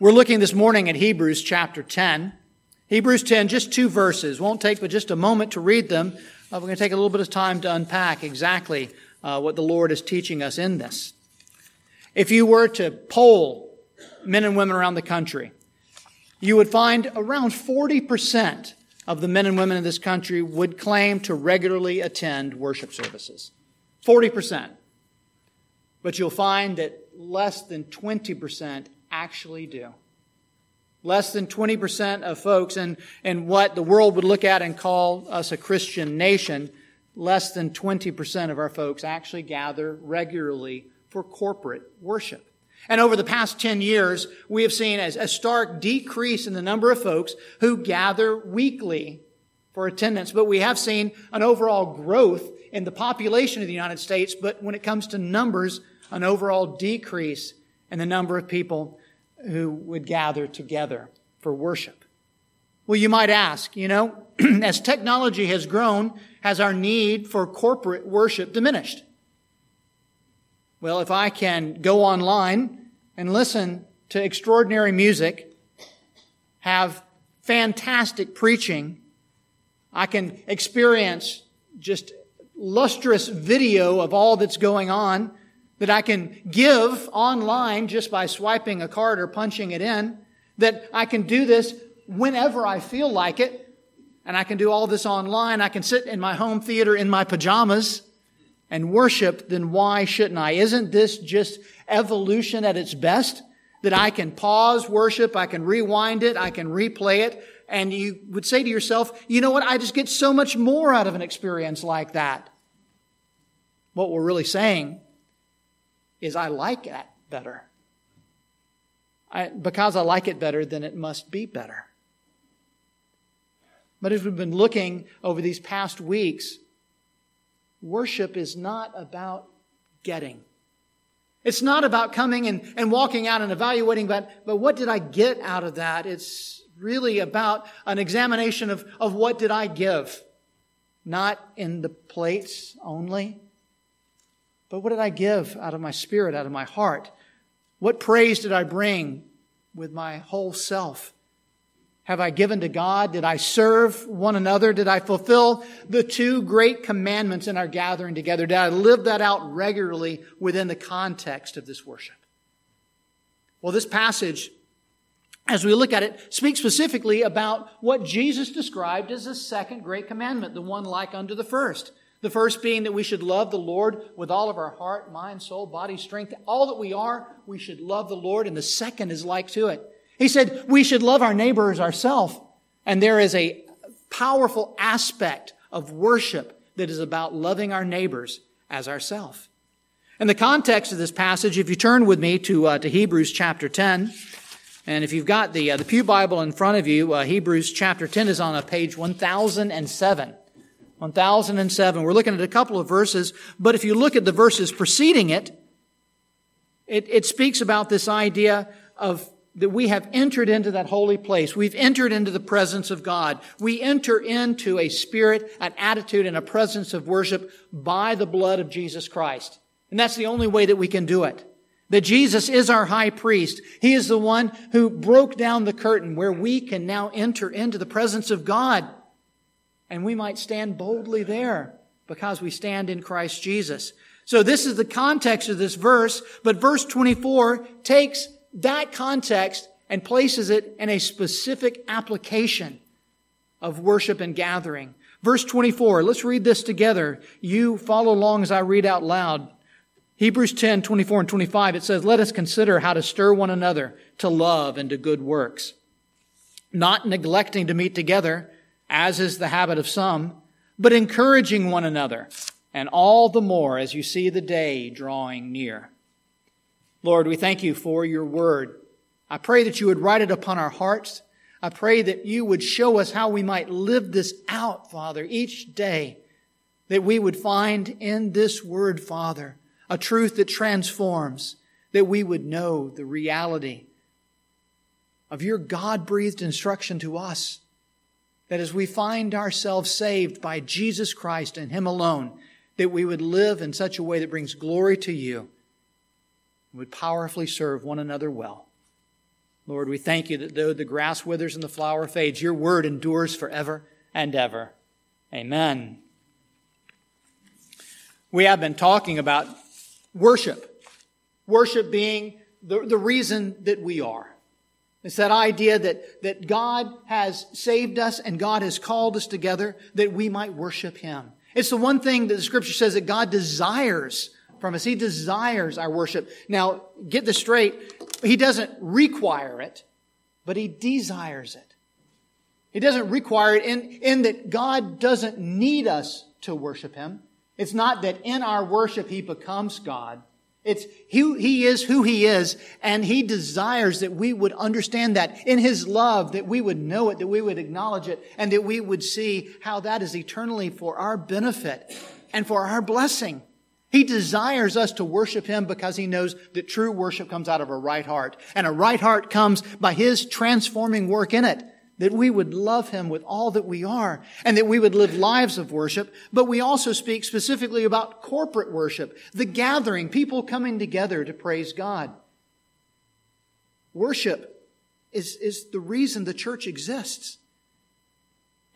We're looking this morning at Hebrews chapter 10. Hebrews 10, just two verses. Won't take but just a moment to read them. Uh, we're going to take a little bit of time to unpack exactly uh, what the Lord is teaching us in this. If you were to poll men and women around the country, you would find around 40% of the men and women in this country would claim to regularly attend worship services. 40%. But you'll find that less than 20% actually do. Less than 20% of folks in, in what the world would look at and call us a Christian nation, less than 20% of our folks actually gather regularly for corporate worship. And over the past 10 years, we have seen a, a stark decrease in the number of folks who gather weekly for attendance. But we have seen an overall growth in the population of the United States. But when it comes to numbers, an overall decrease in the number of people who would gather together for worship. Well, you might ask, you know, as technology has grown, has our need for corporate worship diminished? Well, if I can go online and listen to extraordinary music, have fantastic preaching, I can experience just lustrous video of all that's going on, that I can give online just by swiping a card or punching it in, that I can do this whenever I feel like it, and I can do all this online. I can sit in my home theater in my pajamas and worship, then why shouldn't I? Isn't this just evolution at its best? That I can pause worship, I can rewind it, I can replay it, and you would say to yourself, you know what? I just get so much more out of an experience like that. What we're really saying is I like that better. I, because I like it better, then it must be better. But as we've been looking over these past weeks, worship is not about getting. It's not about coming and, and walking out and evaluating, but, but what did I get out of that? It's really about an examination of, of what did I give? Not in the plates only, but what did I give out of my spirit, out of my heart? What praise did I bring with my whole self? Have I given to God? Did I serve one another? Did I fulfill the two great commandments in our gathering together? Did I live that out regularly within the context of this worship? Well, this passage, as we look at it, speaks specifically about what Jesus described as the second great commandment, the one like unto the first. The first being that we should love the Lord with all of our heart, mind, soul, body, strength, all that we are, we should love the Lord. And the second is like to it. He said we should love our neighbor as ourselves. And there is a powerful aspect of worship that is about loving our neighbors as ourselves. In the context of this passage, if you turn with me to, uh, to Hebrews chapter 10, and if you've got the, uh, the Pew Bible in front of you, uh, Hebrews chapter 10 is on a page 1007. 1007. We're looking at a couple of verses, but if you look at the verses preceding it, it, it speaks about this idea of that we have entered into that holy place. We've entered into the presence of God. We enter into a spirit, an attitude, and a presence of worship by the blood of Jesus Christ. And that's the only way that we can do it. That Jesus is our high priest. He is the one who broke down the curtain where we can now enter into the presence of God and we might stand boldly there because we stand in Christ Jesus. So this is the context of this verse, but verse 24 takes that context and places it in a specific application of worship and gathering. Verse 24, let's read this together. You follow along as I read out loud. Hebrews 10, 24 and 25, it says, Let us consider how to stir one another to love and to good works, not neglecting to meet together as is the habit of some, but encouraging one another, and all the more as you see the day drawing near. Lord, we thank you for your word. I pray that you would write it upon our hearts. I pray that you would show us how we might live this out, Father, each day. That we would find in this word, Father, a truth that transforms, that we would know the reality of your God breathed instruction to us that as we find ourselves saved by Jesus Christ and Him alone, that we would live in such a way that brings glory to you, and would powerfully serve one another well. Lord, we thank you that though the grass withers and the flower fades, your word endures forever and ever. Amen. We have been talking about worship. Worship being the, the reason that we are. It's that idea that, that God has saved us and God has called us together that we might worship Him. It's the one thing that the scripture says that God desires from us. He desires our worship. Now, get this straight. He doesn't require it, but He desires it. He doesn't require it in, in that God doesn't need us to worship Him. It's not that in our worship He becomes God. It's who He is who He is, and He desires that we would understand that in His love, that we would know it, that we would acknowledge it, and that we would see how that is eternally for our benefit and for our blessing. He desires us to worship Him because He knows that true worship comes out of a right heart. And a right heart comes by His transforming work in it. That we would love Him with all that we are and that we would live lives of worship. But we also speak specifically about corporate worship, the gathering, people coming together to praise God. Worship is, is the reason the church exists.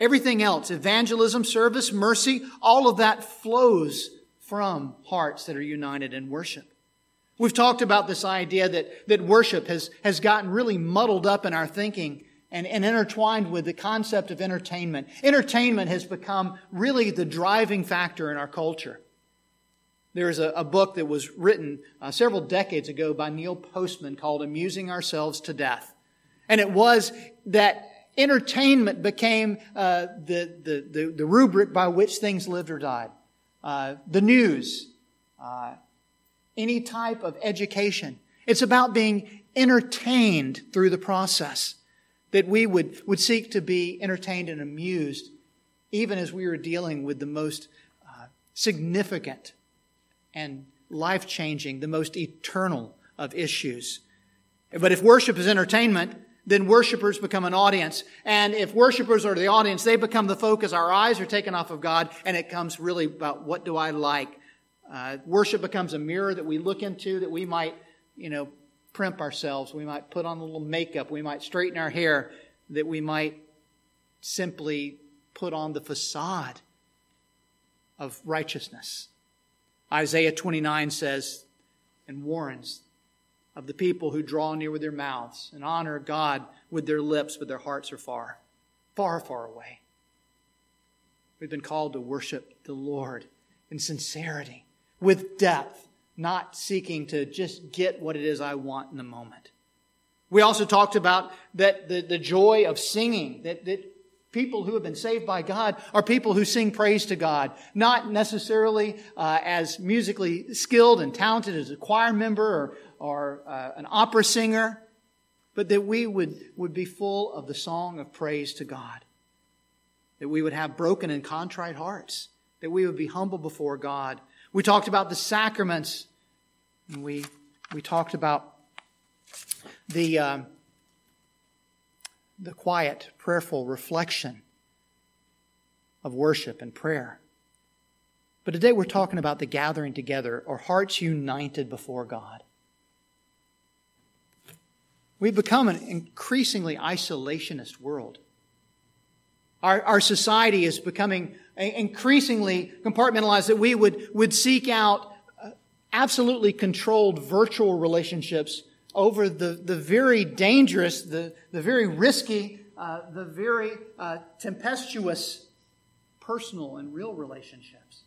Everything else, evangelism, service, mercy, all of that flows from hearts that are united in worship. We've talked about this idea that, that worship has, has gotten really muddled up in our thinking and, and intertwined with the concept of entertainment. Entertainment has become really the driving factor in our culture. There is a, a book that was written uh, several decades ago by Neil Postman called Amusing Ourselves to Death. And it was that entertainment became uh, the, the, the, the rubric by which things lived or died uh, the news, uh, any type of education. It's about being entertained through the process. That we would, would seek to be entertained and amused, even as we are dealing with the most uh, significant and life changing, the most eternal of issues. But if worship is entertainment, then worshipers become an audience. And if worshipers are the audience, they become the focus. Our eyes are taken off of God, and it comes really about what do I like. Uh, worship becomes a mirror that we look into, that we might, you know, primp ourselves. We might put on a little makeup. We might straighten our hair. That we might simply put on the facade of righteousness. Isaiah 29 says and warns of the people who draw near with their mouths and honor God with their lips, but their hearts are far, far, far away. We've been called to worship the Lord in sincerity, with depth, not seeking to just get what it is I want in the moment. We also talked about that the, the joy of singing, that, that people who have been saved by God are people who sing praise to God, not necessarily uh, as musically skilled and talented as a choir member or, or uh, an opera singer, but that we would, would be full of the song of praise to God. That we would have broken and contrite hearts. That we would be humble before God. We talked about the sacraments. We, we talked about the, uh, the quiet, prayerful reflection of worship and prayer. But today we're talking about the gathering together or hearts united before God. We've become an increasingly isolationist world. Our, our society is becoming increasingly compartmentalized that we would, would seek out uh, absolutely controlled virtual relationships over the, the very dangerous, the, the very risky, uh, the very uh, tempestuous personal and real relationships.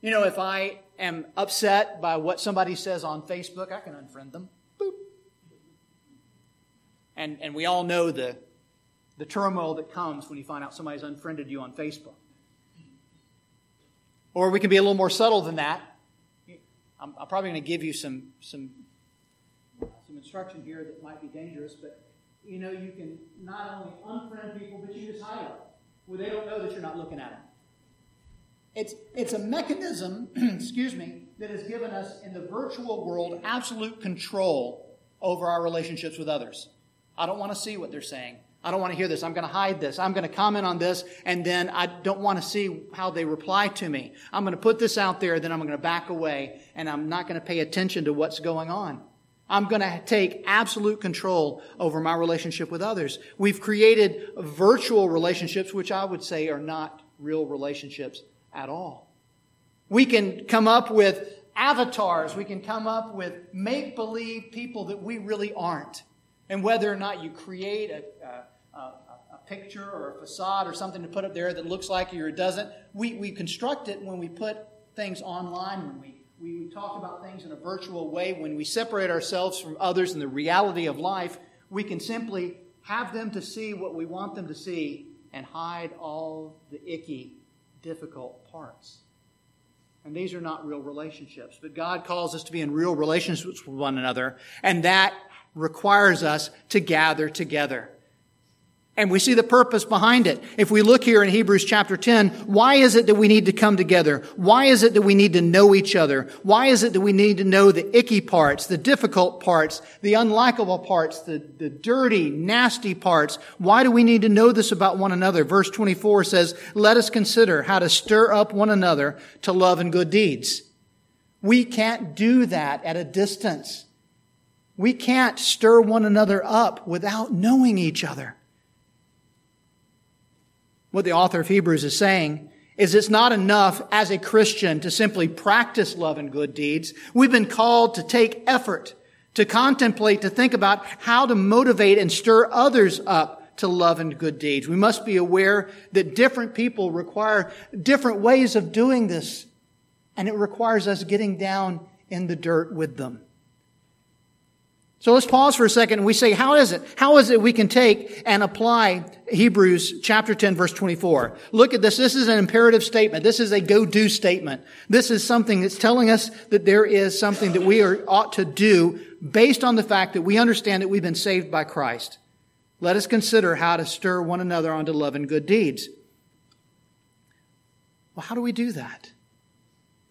You know, if I am upset by what somebody says on Facebook, I can unfriend them. Boop. And, and we all know the, the turmoil that comes when you find out somebody's unfriended you on Facebook. Or we can be a little more subtle than that. I'm, I'm probably going to give you some, some, some instruction here that might be dangerous, but you know, you can not only unfriend people, but you just hide them where they don't know that you're not looking at them. It's, it's a mechanism, excuse me, that has given us in the virtual world absolute control over our relationships with others. I don't want to see what they're saying. I don't want to hear this. I'm going to hide this. I'm going to comment on this, and then I don't want to see how they reply to me. I'm going to put this out there, then I'm going to back away, and I'm not going to pay attention to what's going on. I'm going to take absolute control over my relationship with others. We've created virtual relationships, which I would say are not real relationships at all. We can come up with avatars. We can come up with make believe people that we really aren't. And whether or not you create a, picture or a facade or something to put up there that looks like you or doesn't, we, we construct it when we put things online, when we, we, we talk about things in a virtual way, when we separate ourselves from others in the reality of life, we can simply have them to see what we want them to see and hide all the icky, difficult parts. And these are not real relationships. But God calls us to be in real relationships with one another, and that requires us to gather together. And we see the purpose behind it. If we look here in Hebrews chapter 10, why is it that we need to come together? Why is it that we need to know each other? Why is it that we need to know the icky parts, the difficult parts, the unlikable parts, the, the dirty, nasty parts? Why do we need to know this about one another? Verse 24 says, let us consider how to stir up one another to love and good deeds. We can't do that at a distance. We can't stir one another up without knowing each other. What the author of Hebrews is saying is it's not enough as a Christian to simply practice love and good deeds. We've been called to take effort, to contemplate, to think about how to motivate and stir others up to love and good deeds. We must be aware that different people require different ways of doing this, and it requires us getting down in the dirt with them. So let's pause for a second and we say, how is it? How is it we can take and apply Hebrews chapter 10 verse 24? Look at this. This is an imperative statement. This is a go-do statement. This is something that's telling us that there is something that we are, ought to do based on the fact that we understand that we've been saved by Christ. Let us consider how to stir one another on to love and good deeds. Well, how do we do that?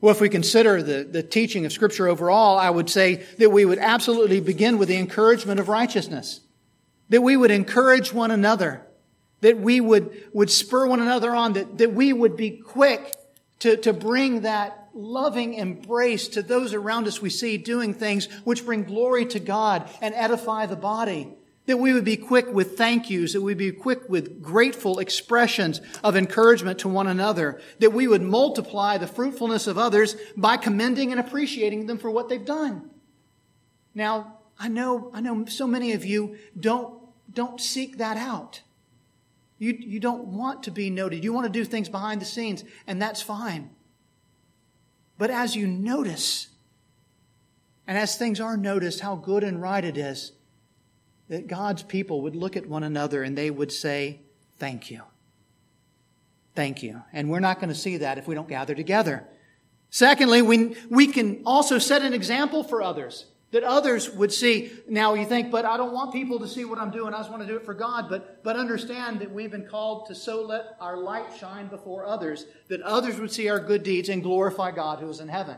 Well, if we consider the, the teaching of Scripture overall, I would say that we would absolutely begin with the encouragement of righteousness. That we would encourage one another. That we would, would spur one another on. That, that we would be quick to, to bring that loving embrace to those around us we see doing things which bring glory to God and edify the body. That we would be quick with thank yous, that we'd be quick with grateful expressions of encouragement to one another, that we would multiply the fruitfulness of others by commending and appreciating them for what they've done. Now, I know, I know so many of you don't, don't seek that out. You, you don't want to be noted. You want to do things behind the scenes, and that's fine. But as you notice, and as things are noticed, how good and right it is, that God's people would look at one another and they would say, Thank you. Thank you. And we're not going to see that if we don't gather together. Secondly, we, we can also set an example for others that others would see. Now you think, but I don't want people to see what I'm doing. I just want to do it for God. But, but understand that we've been called to so let our light shine before others that others would see our good deeds and glorify God who is in heaven.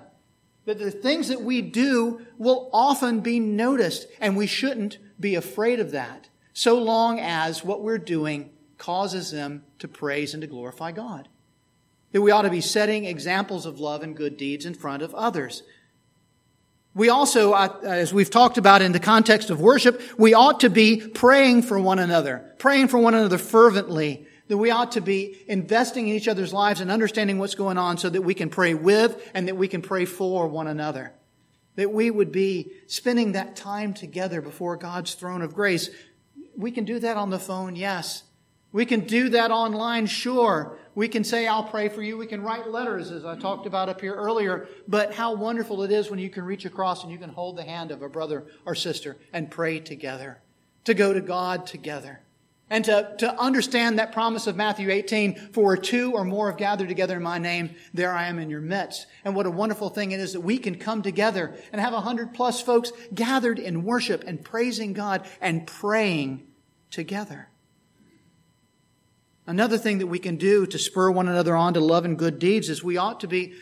That the things that we do will often be noticed and we shouldn't be afraid of that, so long as what we're doing causes them to praise and to glorify God. That we ought to be setting examples of love and good deeds in front of others. We also, uh, as we've talked about in the context of worship, we ought to be praying for one another, praying for one another fervently, that we ought to be investing in each other's lives and understanding what's going on so that we can pray with and that we can pray for one another. That we would be spending that time together before God's throne of grace. We can do that on the phone, yes. We can do that online, sure. We can say, I'll pray for you. We can write letters, as I talked about up here earlier. But how wonderful it is when you can reach across and you can hold the hand of a brother or sister and pray together, to go to God together. And to, to understand that promise of Matthew 18, for where two or more have gathered together in my name, there I am in your midst. And what a wonderful thing it is that we can come together and have a hundred plus folks gathered in worship and praising God and praying together. Another thing that we can do to spur one another on to love and good deeds is we ought to be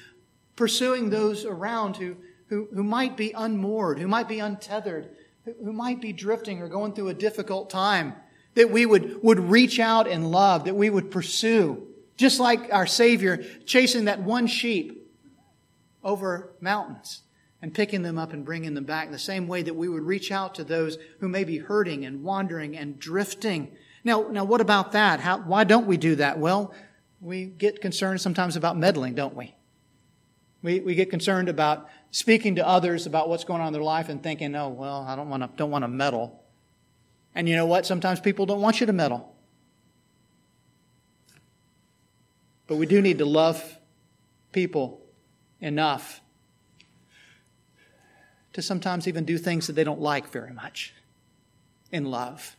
pursuing those around who, who, who might be unmoored, who might be untethered, who, who might be drifting or going through a difficult time that we would, would reach out in love, that we would pursue, just like our Savior chasing that one sheep over mountains. and picking them up and bringing them back the same way that we would reach out to those who may be hurting and wandering and drifting. Now, now what about that? How, why don't we do that? Well, we get concerned sometimes about meddling, don't we? We, we get concerned about speaking to others about what's going on in their life and thinking, oh, well, I don't want to, don't want to meddle. And you know what? Sometimes people don't want you to meddle. But we do need to love people enough to sometimes even do things that they don't like very much in love.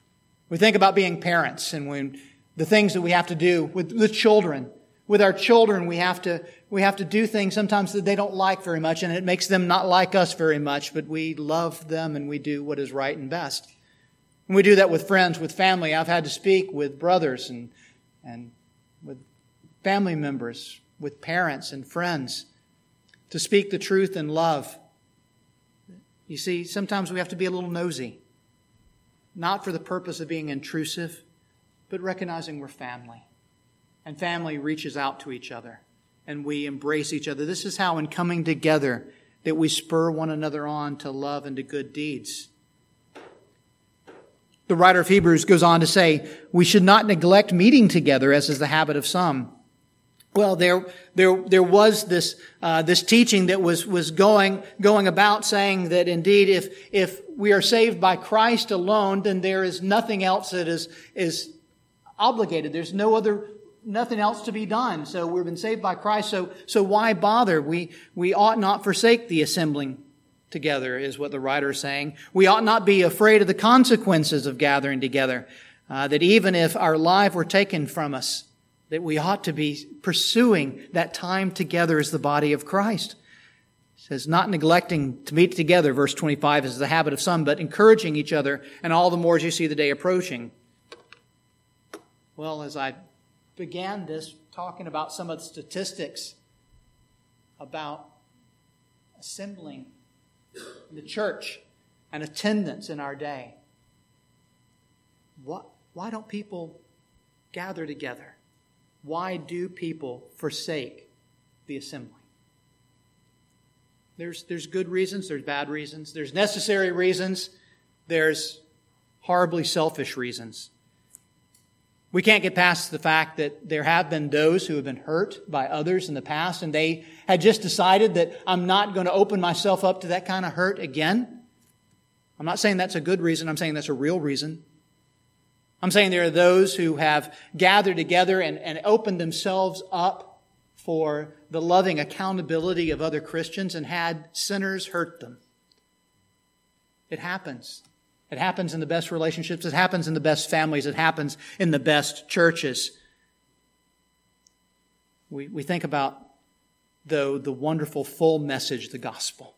We think about being parents and when the things that we have to do with the children. With our children, we have to, we have to do things sometimes that they don't like very much and it makes them not like us very much, but we love them and we do what is right and best. And we do that with friends, with family. I've had to speak with brothers and, and with family members, with parents and friends to speak the truth in love. You see, sometimes we have to be a little nosy, not for the purpose of being intrusive, but recognizing we're family. And family reaches out to each other and we embrace each other. This is how, in coming together, that we spur one another on to love and to good deeds. The writer of Hebrews goes on to say, we should not neglect meeting together as is the habit of some. Well, there, there, there was this, uh, this teaching that was, was going, going about saying that indeed if, if we are saved by Christ alone, then there is nothing else that is, is obligated. There's no other, nothing else to be done. So we've been saved by Christ. So, so why bother? We, we ought not forsake the assembling together is what the writer is saying. We ought not be afraid of the consequences of gathering together. Uh, that even if our life were taken from us, that we ought to be pursuing that time together as the body of Christ. It says, not neglecting to meet together, verse 25 is the habit of some, but encouraging each other, and all the more as you see the day approaching. Well, as I began this talking about some of the statistics about assembling in the church and attendance in our day. What, why don't people gather together? Why do people forsake the assembly? There's, there's good reasons, there's bad reasons, there's necessary reasons, there's horribly selfish reasons. We can't get past the fact that there have been those who have been hurt by others in the past and they had just decided that I'm not going to open myself up to that kind of hurt again. I'm not saying that's a good reason. I'm saying that's a real reason. I'm saying there are those who have gathered together and, and opened themselves up for the loving accountability of other Christians and had sinners hurt them. It happens. It happens in the best relationships. It happens in the best families. It happens in the best churches. We, we think about, though, the wonderful full message, the gospel.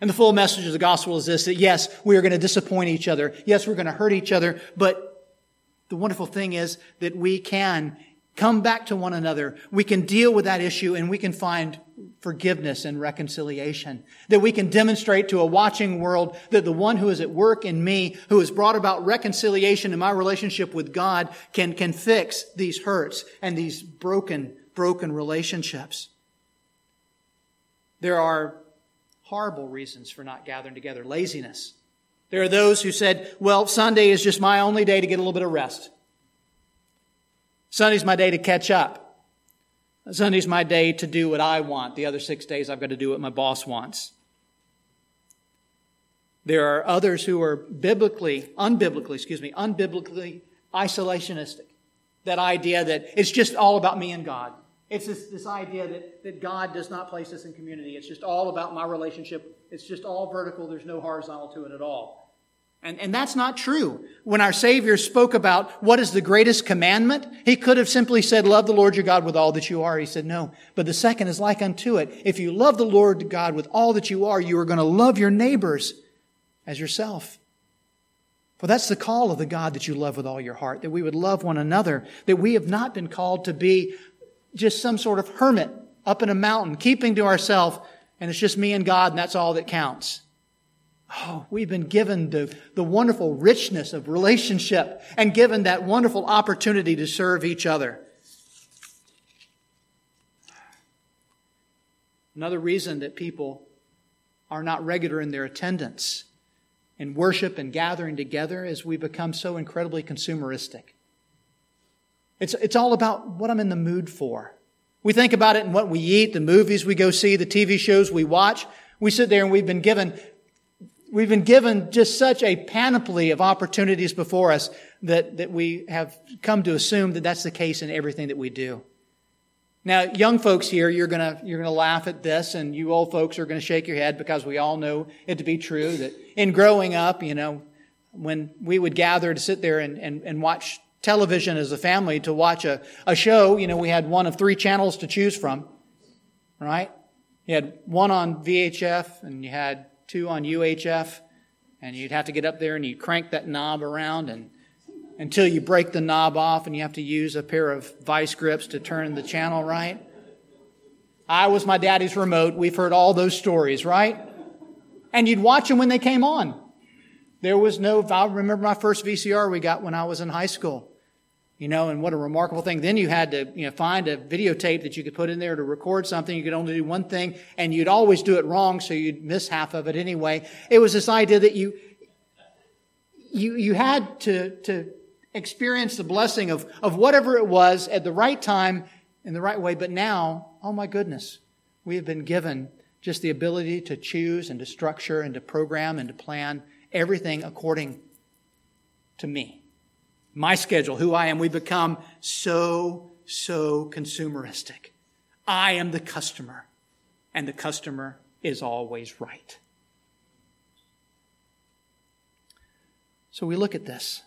And the full message of the gospel is this that yes, we are going to disappoint each other. Yes, we're going to hurt each other. But the wonderful thing is that we can come back to one another. We can deal with that issue and we can find forgiveness and reconciliation. That we can demonstrate to a watching world that the one who is at work in me, who has brought about reconciliation in my relationship with God, can, can fix these hurts and these broken, broken relationships. There are horrible reasons for not gathering together. Laziness. There are those who said, well, Sunday is just my only day to get a little bit of rest. Sunday's my day to catch up. Sunday's my day to do what I want. The other six days I've got to do what my boss wants. There are others who are biblically, unbiblically, excuse me, unbiblically isolationistic. That idea that it's just all about me and God. It's this, this idea that, that God does not place us in community. It's just all about my relationship. It's just all vertical. There's no horizontal to it at all. And, and that's not true. When our Savior spoke about what is the greatest commandment, He could have simply said, love the Lord your God with all that you are. He said, no. But the second is like unto it. If you love the Lord God with all that you are, you are going to love your neighbors as yourself. For that's the call of the God that you love with all your heart, that we would love one another, that we have not been called to be just some sort of hermit up in a mountain, keeping to ourselves, and it's just me and God, and that's all that counts. Oh, we've been given the, the wonderful richness of relationship and given that wonderful opportunity to serve each other. Another reason that people are not regular in their attendance in worship and gathering together is we become so incredibly consumeristic. It's, it's all about what I'm in the mood for. We think about it in what we eat, the movies we go see, the TV shows we watch. We sit there and we've been given, we've been given just such a panoply of opportunities before us that, that we have come to assume that that's the case in everything that we do. Now, young folks here, you're gonna, you're gonna laugh at this, and you old folks are gonna shake your head because we all know it to be true that in growing up, you know, when we would gather to sit there and, and, and watch television as a family to watch a, a show, you know, we had one of three channels to choose from, right? You had one on VHF and you had two on UHF, and you'd have to get up there and you'd crank that knob around and until you break the knob off and you have to use a pair of vice grips to turn the channel right. I was my daddy's remote. We've heard all those stories, right? And you'd watch them when they came on. There was no, I remember my first VCR we got when I was in high school. You know, and what a remarkable thing. Then you had to, you know, find a videotape that you could put in there to record something. You could only do one thing and you'd always do it wrong, so you'd miss half of it anyway. It was this idea that you, you, you had to, to experience the blessing of, of whatever it was at the right time in the right way. But now, oh my goodness, we have been given just the ability to choose and to structure and to program and to plan everything according to me. My schedule, who I am, we become so, so consumeristic. I am the customer, and the customer is always right. So we look at this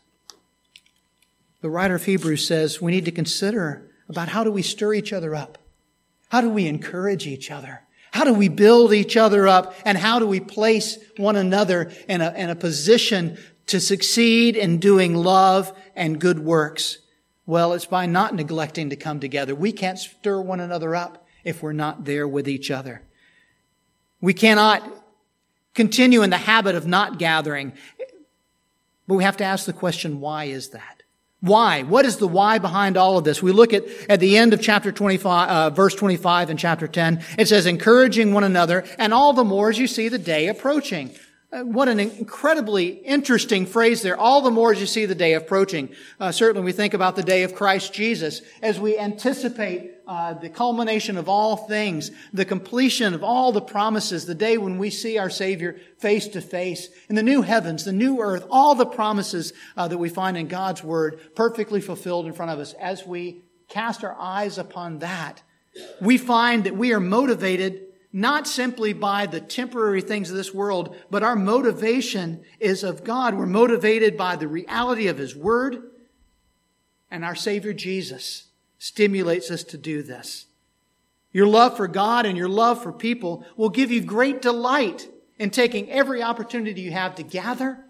the writer of Hebrews says we need to consider about how do we stir each other up? How do we encourage each other? How do we build each other up? And how do we place one another in a, in a position to succeed in doing love and good works? Well, it's by not neglecting to come together. We can't stir one another up if we're not there with each other. We cannot continue in the habit of not gathering. But we have to ask the question, why is that? Why? What is the why behind all of this? We look at, at the end of chapter 25, uh, verse 25 and chapter 10. It says, encouraging one another, and all the more as you see the day approaching. Uh, what an incredibly interesting phrase there. All the more as you see the day approaching. Uh, certainly we think about the day of Christ Jesus as we anticipate uh, the culmination of all things, the completion of all the promises, the day when we see our Savior face to face, in the new heavens, the new earth, all the promises uh, that we find in God's Word perfectly fulfilled in front of us. As we cast our eyes upon that, we find that we are motivated not simply by the temporary things of this world, but our motivation is of God. We're motivated by the reality of His Word, and our Savior Jesus stimulates us to do this. Your love for God and your love for people will give you great delight in taking every opportunity you have to gather,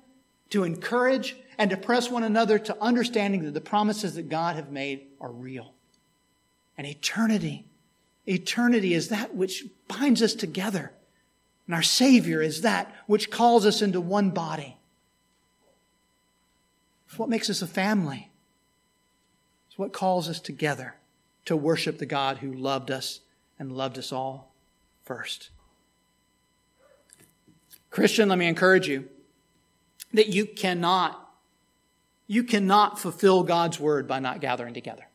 to encourage, and to press one another to understanding that the promises that God have made are real. And eternity Eternity is that which binds us together. And our Savior is that which calls us into one body. It's what makes us a family. It's what calls us together to worship the God who loved us and loved us all first. Christian, let me encourage you that you cannot, you cannot fulfill God's word by not gathering together.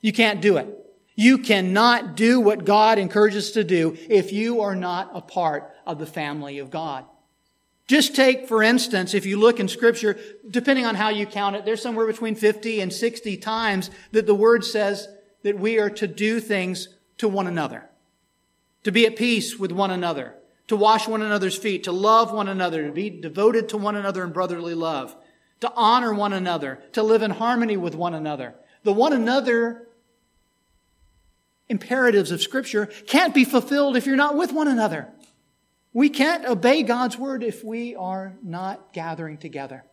You can't do it. You cannot do what God encourages to do if you are not a part of the family of God. Just take, for instance, if you look in scripture, depending on how you count it, there's somewhere between 50 and 60 times that the word says that we are to do things to one another. To be at peace with one another. To wash one another's feet. To love one another. To be devoted to one another in brotherly love. To honor one another. To live in harmony with one another. The one another imperatives of Scripture can't be fulfilled if you're not with one another. We can't obey God's word if we are not gathering together.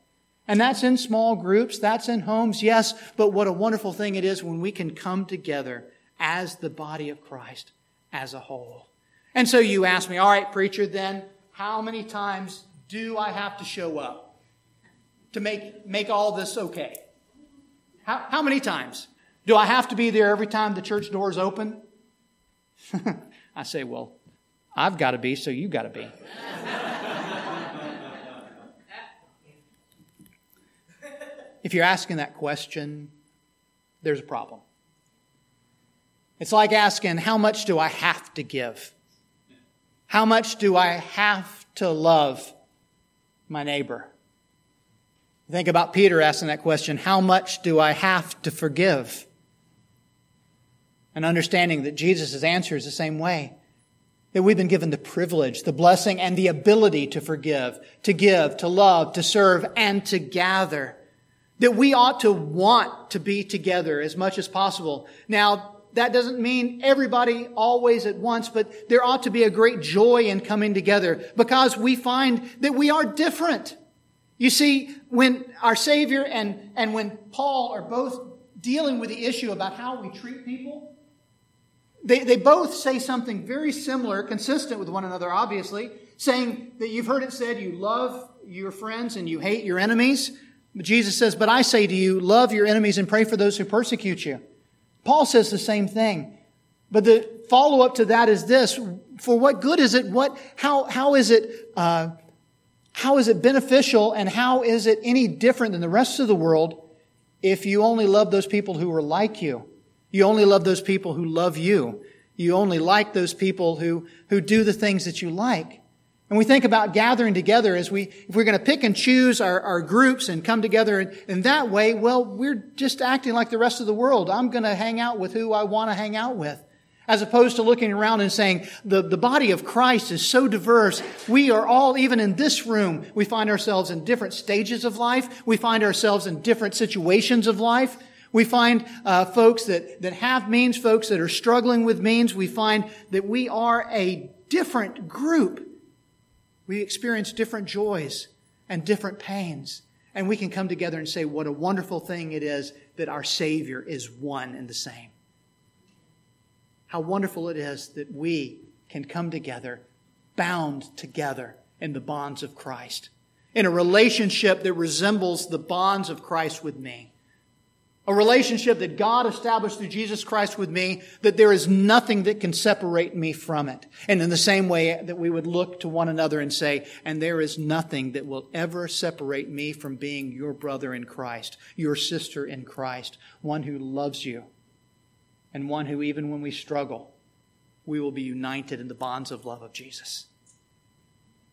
And that's in small groups, that's in homes, yes, but what a wonderful thing it is when we can come together as the body of Christ as a whole. And so you ask me, all right, preacher, then how many times do I have to show up to make, make all this okay? How, how many times? Do I have to be there every time the church doors open? I say, well, I've got to be, so you've got to be. if you're asking that question, there's a problem. It's like asking, How much do I have to give? How much do I have to love my neighbor? Think about Peter asking that question How much do I have to forgive? And understanding that Jesus' answer is the same way. That we've been given the privilege, the blessing, and the ability to forgive, to give, to love, to serve, and to gather. That we ought to want to be together as much as possible. Now, that doesn't mean everybody always at once, but there ought to be a great joy in coming together because we find that we are different. You see, when our Savior and, and when Paul are both dealing with the issue about how we treat people, they, they both say something very similar, consistent with one another, obviously, saying that you've heard it said you love your friends and you hate your enemies. But Jesus says, But I say to you, love your enemies and pray for those who persecute you. Paul says the same thing. But the follow up to that is this for what good is it? What, how, how is it, uh, how is it beneficial and how is it any different than the rest of the world if you only love those people who are like you? You only love those people who love you. You only like those people who, who do the things that you like. And we think about gathering together as we, if we're going to pick and choose our, our groups and come together in, in that way, well, we're just acting like the rest of the world. I'm going to hang out with who I want to hang out with. As opposed to looking around and saying, the, the body of Christ is so diverse. We are all, even in this room, we find ourselves in different stages of life. We find ourselves in different situations of life. We find uh, folks that, that have means, folks that are struggling with means. We find that we are a different group we experience different joys and different pains. And we can come together and say, what a wonderful thing it is that our Savior is one and the same. How wonderful it is that we can come together, bound together in the bonds of Christ, in a relationship that resembles the bonds of Christ with me a relationship that God established through Jesus Christ with me, that there is nothing that can separate me from it. And in the same way that we would look to one another and say, and there is nothing that will ever separate me from being your brother in Christ, your sister in Christ, one who loves you, and one who, even when we struggle, we will be united in the bonds of love of Jesus.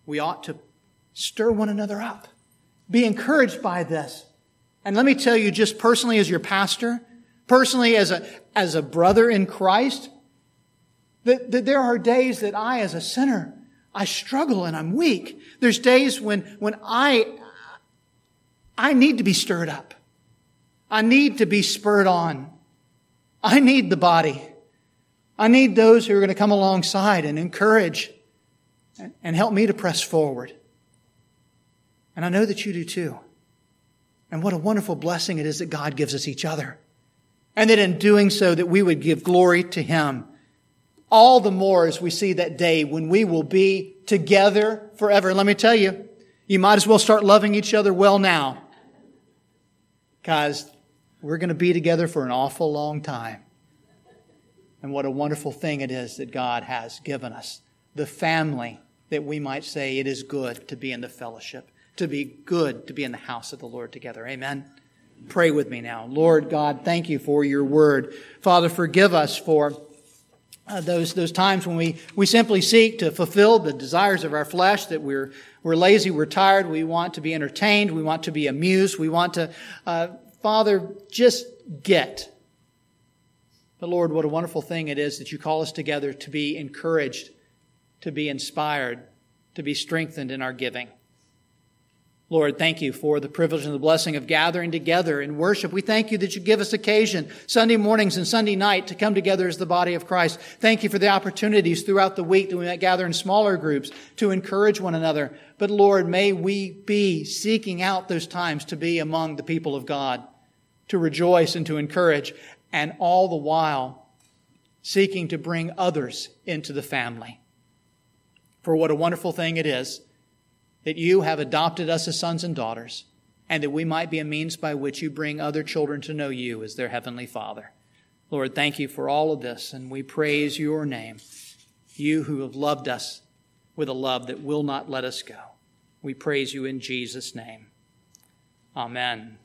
We ought to stir one another up, be encouraged by this. And let me tell you, just personally as your pastor, personally as a, as a brother in Christ, that, that there are days that I, as a sinner, I struggle and I'm weak. There's days when, when I, I need to be stirred up. I need to be spurred on. I need the body. I need those who are going to come alongside and encourage and help me to press forward. And I know that you do too. And what a wonderful blessing it is that God gives us each other. And that in doing so that we would give glory to Him. All the more as we see that day when we will be together forever. And let me tell you, you might as well start loving each other well now. Because we're going to be together for an awful long time. And what a wonderful thing it is that God has given us. The family that we might say it is good to be in the fellowship to be good to be in the house of the Lord together. Amen. Pray with me now. Lord God, thank you for your word. Father, forgive us for uh, those, those times when we, we simply seek to fulfill the desires of our flesh, that we're, we're lazy, we're tired, we want to be entertained, we want to be amused, we want to, uh, Father, just get. But Lord, what a wonderful thing it is that you call us together to be encouraged, to be inspired, to be strengthened in our giving. Lord, thank you for the privilege and the blessing of gathering together in worship. We thank you that you give us occasion, Sunday mornings and Sunday night, to come together as the body of Christ. Thank you for the opportunities throughout the week that we might gather in smaller groups to encourage one another. But Lord, may we be seeking out those times to be among the people of God, to rejoice and to encourage, and all the while seeking to bring others into the family. For what a wonderful thing it is that you have adopted us as sons and daughters, and that we might be a means by which you bring other children to know you as their heavenly Father. Lord, thank you for all of this, and we praise your name. you who have loved us with a love that will not let us go. We praise you in Jesus' name. Amen.